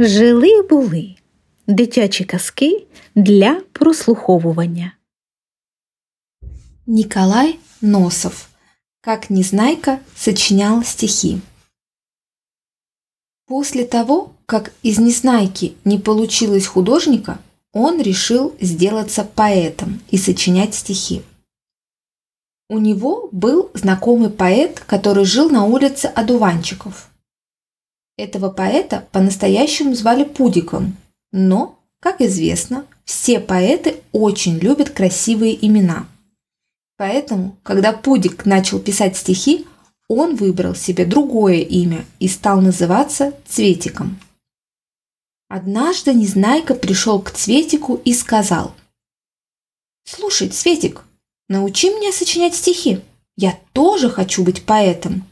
Жили були дитячі казки для прослуховування. Николай Носов. Как Незнайка сочинял стихи. После того, как из Незнайки не получилось художника, он решил сделаться поэтом и сочинять стихи. У него был знакомый поэт, который жил на улице Одуванчиков. Этого поэта по-настоящему звали Пудиком, но, как известно, все поэты очень любят красивые имена. Поэтому, когда Пудик начал писать стихи, он выбрал себе другое имя и стал называться Цветиком. Однажды Незнайка пришел к Цветику и сказал, «Слушай, Цветик, научи меня сочинять стихи. Я тоже хочу быть поэтом».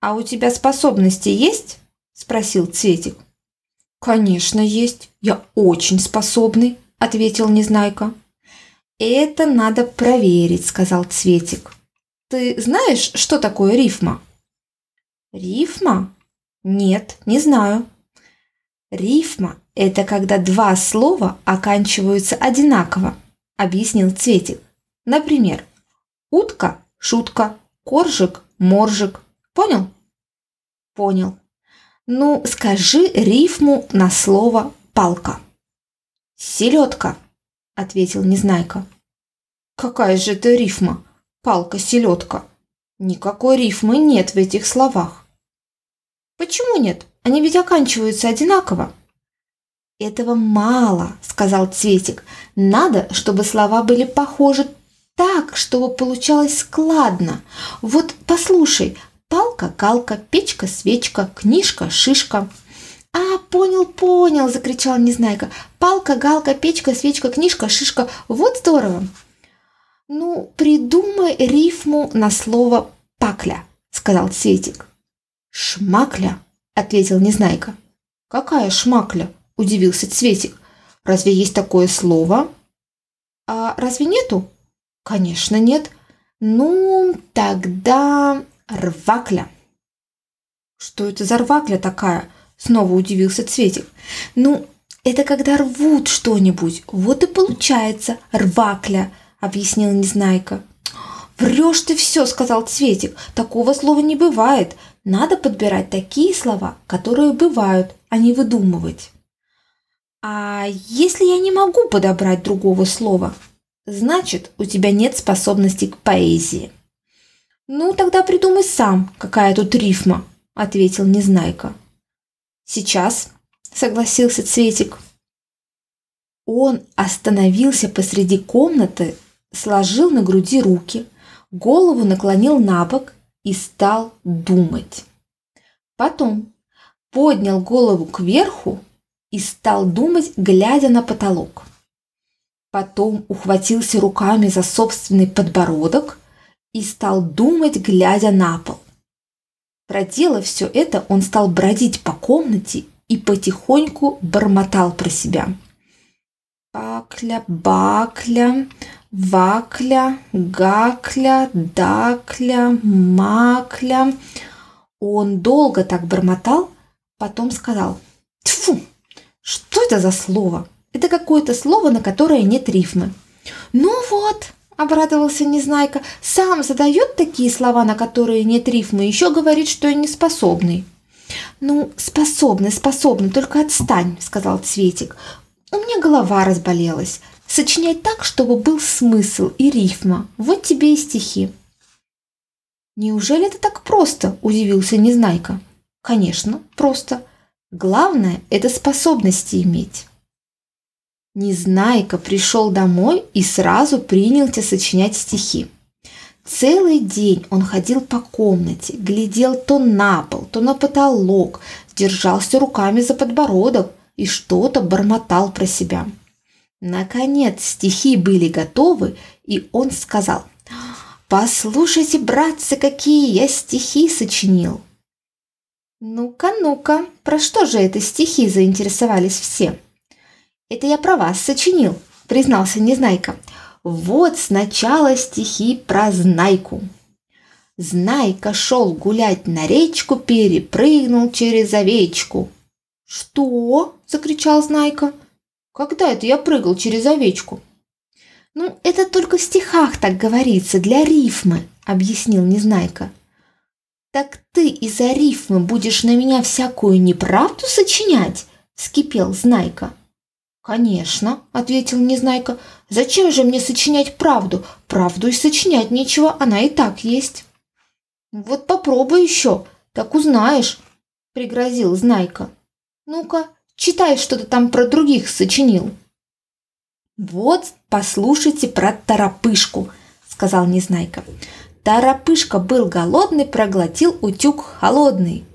«А у тебя способности есть?» – спросил Цветик. «Конечно есть. Я очень способный», – ответил Незнайка. «Это надо проверить», – сказал Цветик. «Ты знаешь, что такое рифма?» «Рифма? Нет, не знаю». «Рифма – это когда два слова оканчиваются одинаково», – объяснил Цветик. Например, утка – шутка, коржик – моржик. Понял? Понял. Ну, скажи рифму на слово «палка». «Селедка», – ответил Незнайка. «Какая же это рифма? Палка-селедка». Никакой рифмы нет в этих словах. Почему нет? Они ведь оканчиваются одинаково. Этого мало, сказал Цветик. Надо, чтобы слова были похожи так, чтобы получалось складно. Вот послушай, палка, калка, печка, свечка, книжка, шишка. «А, понял, понял!» – закричал Незнайка. «Палка, галка, печка, свечка, книжка, шишка. Вот здорово!» «Ну, придумай рифму на слово «пакля», – сказал Цветик. «Шмакля», – ответил Незнайка. «Какая шмакля?» – удивился Цветик. «Разве есть такое слово?» «А разве нету?» Конечно, нет. Ну, тогда рвакля. Что это за рвакля такая? Снова удивился Цветик. Ну, это когда рвут что-нибудь. Вот и получается рвакля, объяснил Незнайка. Врешь ты все, сказал Цветик. Такого слова не бывает. Надо подбирать такие слова, которые бывают, а не выдумывать. А если я не могу подобрать другого слова? Значит, у тебя нет способности к поэзии. Ну, тогда придумай сам, какая тут рифма, ответил Незнайка. Сейчас, согласился Цветик. Он остановился посреди комнаты, сложил на груди руки, голову наклонил на бок и стал думать. Потом поднял голову кверху и стал думать, глядя на потолок. Потом ухватился руками за собственный подбородок и стал думать, глядя на пол. Проделав все это, он стал бродить по комнате и потихоньку бормотал про себя. Бакля, бакля, вакля, гакля, дакля, макля. Он долго так бормотал, потом сказал, «Тьфу, что это за слово?» Это какое-то слово, на которое нет рифмы. Ну вот, обрадовался Незнайка, сам задает такие слова, на которые нет рифмы, еще говорит, что я не способный. Ну, способный, способный, только отстань, сказал Цветик. У меня голова разболелась. Сочиняй так, чтобы был смысл и рифма. Вот тебе и стихи. Неужели это так просто? Удивился Незнайка. Конечно, просто. Главное – это способности иметь. Незнайка пришел домой и сразу принялся сочинять стихи. Целый день он ходил по комнате, глядел то на пол, то на потолок, держался руками за подбородок и что-то бормотал про себя. Наконец стихи были готовы, и он сказал «Послушайте, братцы, какие я стихи сочинил!» «Ну-ка, ну-ка, про что же это стихи?» заинтересовались все. «Это я про вас сочинил», — признался Незнайка. «Вот сначала стихи про Знайку». Знайка шел гулять на речку, перепрыгнул через овечку. «Что?» – закричал Знайка. «Когда это я прыгал через овечку?» «Ну, это только в стихах так говорится, для рифмы», – объяснил Незнайка. «Так ты из-за рифмы будешь на меня всякую неправду сочинять?» – вскипел Знайка. «Конечно», – ответил Незнайка. «Зачем же мне сочинять правду? Правду и сочинять нечего, она и так есть». «Вот попробуй еще, так узнаешь», – пригрозил Знайка. Ну-ка, читай, что ты там про других сочинил. Вот, послушайте про Торопышку, сказал Незнайка. Торопышка был голодный, проглотил утюг холодный.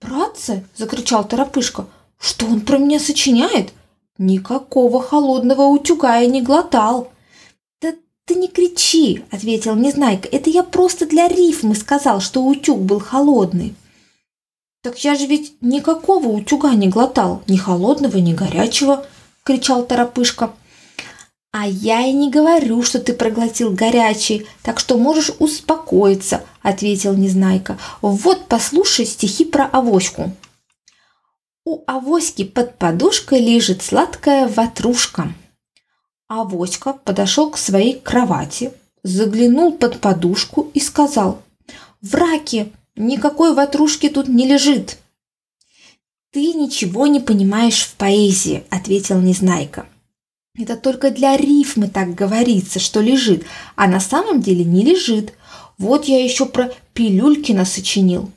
«Братцы!» – закричал Торопышка. «Что он про меня сочиняет? Никакого холодного утюга я не глотал!» «Да ты не кричи!» – ответил Незнайка. «Это я просто для рифмы сказал, что утюг был холодный». «Так я же ведь никакого утюга не глотал, ни холодного, ни горячего!» – кричал Торопышка. «А я и не говорю, что ты проглотил горячий, так что можешь успокоиться», – ответил Незнайка. «Вот послушай стихи про авоську». У авоськи под подушкой лежит сладкая ватрушка. Авоська подошел к своей кровати, заглянул под подушку и сказал «Враки, Никакой ватрушки тут не лежит. Ты ничего не понимаешь в поэзии, ответил Незнайка. Это только для рифмы так говорится, что лежит, а на самом деле не лежит. Вот я еще про Пилюлькина сочинил.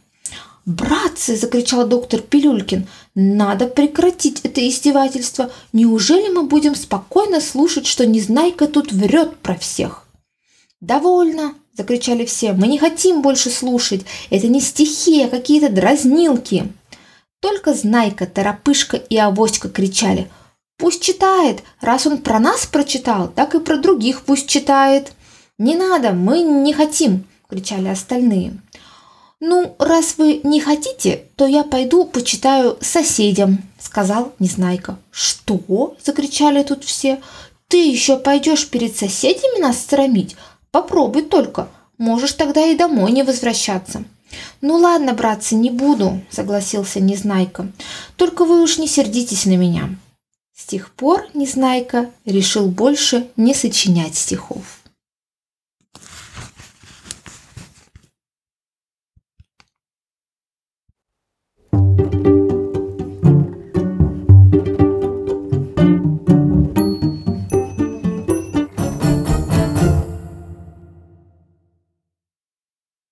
«Братцы!» – закричал доктор Пилюлькин. «Надо прекратить это издевательство. Неужели мы будем спокойно слушать, что Незнайка тут врет про всех?» «Довольно!» – закричали все. «Мы не хотим больше слушать. Это не стихи, а какие-то дразнилки». Только Знайка, Торопышка и Авоська кричали. «Пусть читает. Раз он про нас прочитал, так и про других пусть читает». «Не надо, мы не хотим!» – кричали остальные. «Ну, раз вы не хотите, то я пойду почитаю соседям», – сказал Незнайка. «Что?» – закричали тут все. «Ты еще пойдешь перед соседями нас срамить? Попробуй только, можешь тогда и домой не возвращаться. Ну ладно, братцы, не буду, согласился Незнайка. Только вы уж не сердитесь на меня. С тех пор Незнайка решил больше не сочинять стихов.